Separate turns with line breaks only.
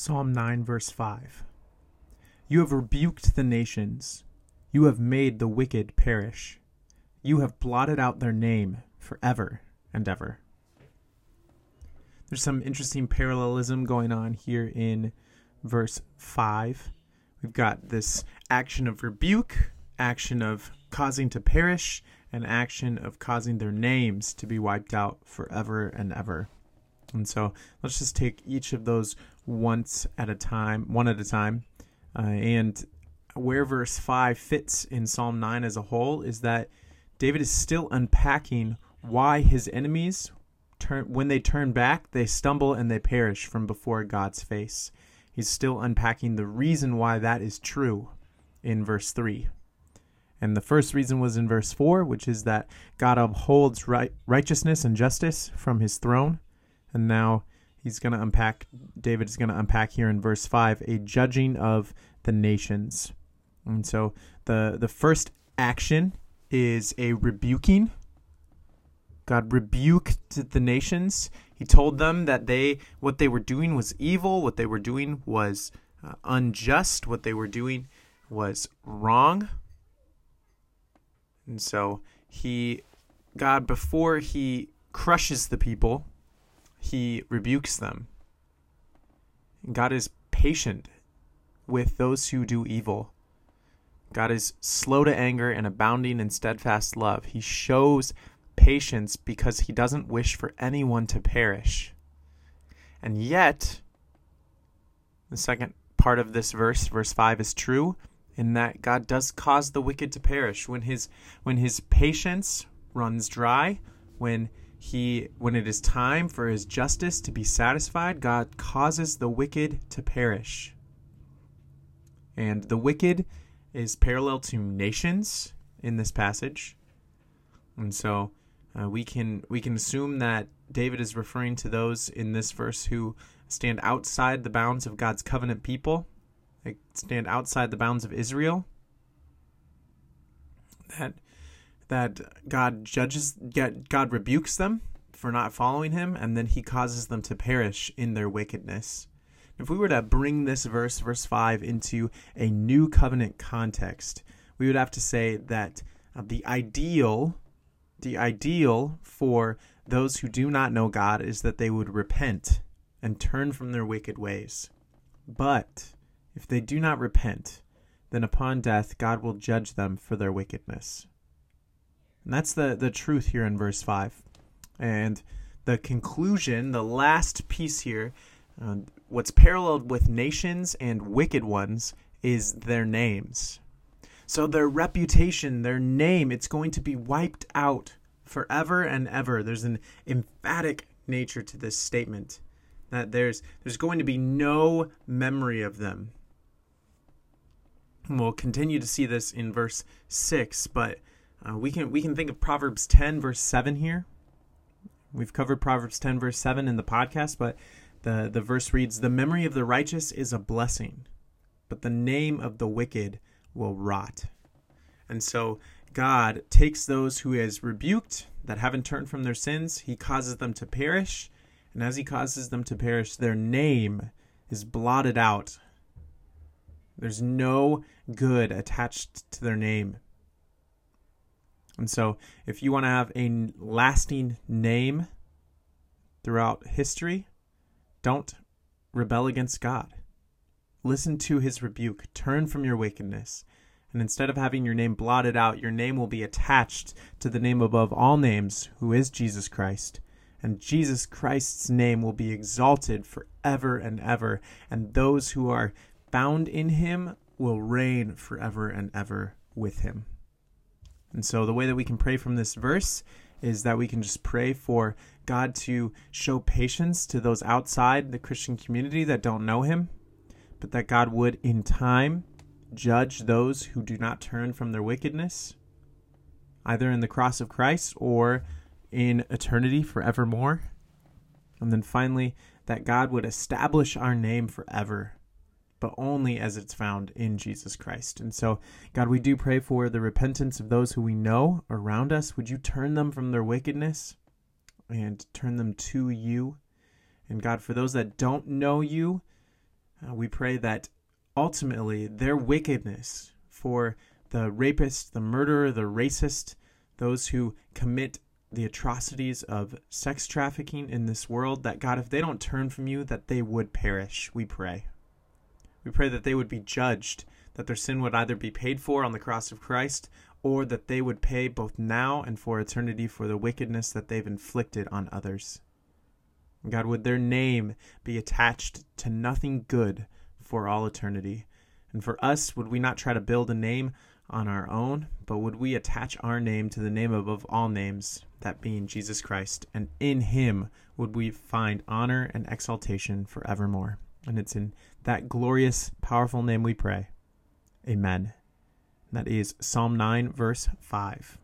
Psalm 9, verse 5. You have rebuked the nations. You have made the wicked perish. You have blotted out their name forever and ever. There's some interesting parallelism going on here in verse 5. We've got this action of rebuke, action of causing to perish, and action of causing their names to be wiped out forever and ever. And so let's just take each of those once at a time, one at a time. Uh, and where verse 5 fits in Psalm 9 as a whole is that David is still unpacking why his enemies turn when they turn back, they stumble and they perish from before God's face. He's still unpacking the reason why that is true in verse 3. And the first reason was in verse 4, which is that God upholds right, righteousness and justice from his throne. And now he's going to unpack, David is going to unpack here in verse 5, a judging of the nations. And so the, the first action is a rebuking. God rebuked the nations. He told them that they what they were doing was evil, what they were doing was uh, unjust, what they were doing was wrong. And so he God before he crushes the people, he rebukes them. God is patient with those who do evil. God is slow to anger and abounding in steadfast love. He shows patience because he doesn't wish for anyone to perish. And yet, the second part of this verse, verse 5, is true in that God does cause the wicked to perish. When his, when his patience runs dry, when he when it is time for his justice to be satisfied god causes the wicked to perish. And the wicked is parallel to nations in this passage. And so uh, we can we can assume that david is referring to those in this verse who stand outside the bounds of god's covenant people they stand outside the bounds of israel. That that God judges, God rebukes them for not following him, and then he causes them to perish in their wickedness. If we were to bring this verse, verse 5, into a new covenant context, we would have to say that uh, the ideal, the ideal for those who do not know God is that they would repent and turn from their wicked ways. But if they do not repent, then upon death God will judge them for their wickedness. And that's the, the truth here in verse 5. And the conclusion, the last piece here, uh, what's paralleled with nations and wicked ones is their names. So their reputation, their name, it's going to be wiped out forever and ever. There's an emphatic nature to this statement that there's there's going to be no memory of them. And we'll continue to see this in verse 6, but uh, we can we can think of Proverbs 10 verse 7 here. We've covered Proverbs 10 verse 7 in the podcast, but the the verse reads, "The memory of the righteous is a blessing, but the name of the wicked will rot." And so God takes those who has rebuked that haven't turned from their sins, he causes them to perish, and as he causes them to perish, their name is blotted out. There's no good attached to their name. And so, if you want to have a lasting name throughout history, don't rebel against God. Listen to his rebuke, turn from your wickedness. And instead of having your name blotted out, your name will be attached to the name above all names, who is Jesus Christ. And Jesus Christ's name will be exalted forever and ever. And those who are found in him will reign forever and ever with him. And so the way that we can pray from this verse is that we can just pray for God to show patience to those outside the Christian community that don't know Him, but that God would in time judge those who do not turn from their wickedness, either in the cross of Christ or in eternity forevermore. And then finally, that God would establish our name forever but only as it's found in Jesus Christ. And so, God, we do pray for the repentance of those who we know around us. Would you turn them from their wickedness and turn them to you? And God, for those that don't know you, Uh, we pray that ultimately their wickedness for the rapist, the murderer, the racist, those who commit the atrocities of sex trafficking in this world, that God, if they don't turn from you, that they would perish, we pray. We pray that they would be judged, that their sin would either be paid for on the cross of Christ, or that they would pay both now and for eternity for the wickedness that they've inflicted on others. God, would their name be attached to nothing good for all eternity? And for us, would we not try to build a name on our own, but would we attach our name to the name above all names, that being Jesus Christ, and in him would we find honor and exaltation forevermore? And it's in that glorious, powerful name we pray. Amen. That is Psalm 9, verse 5.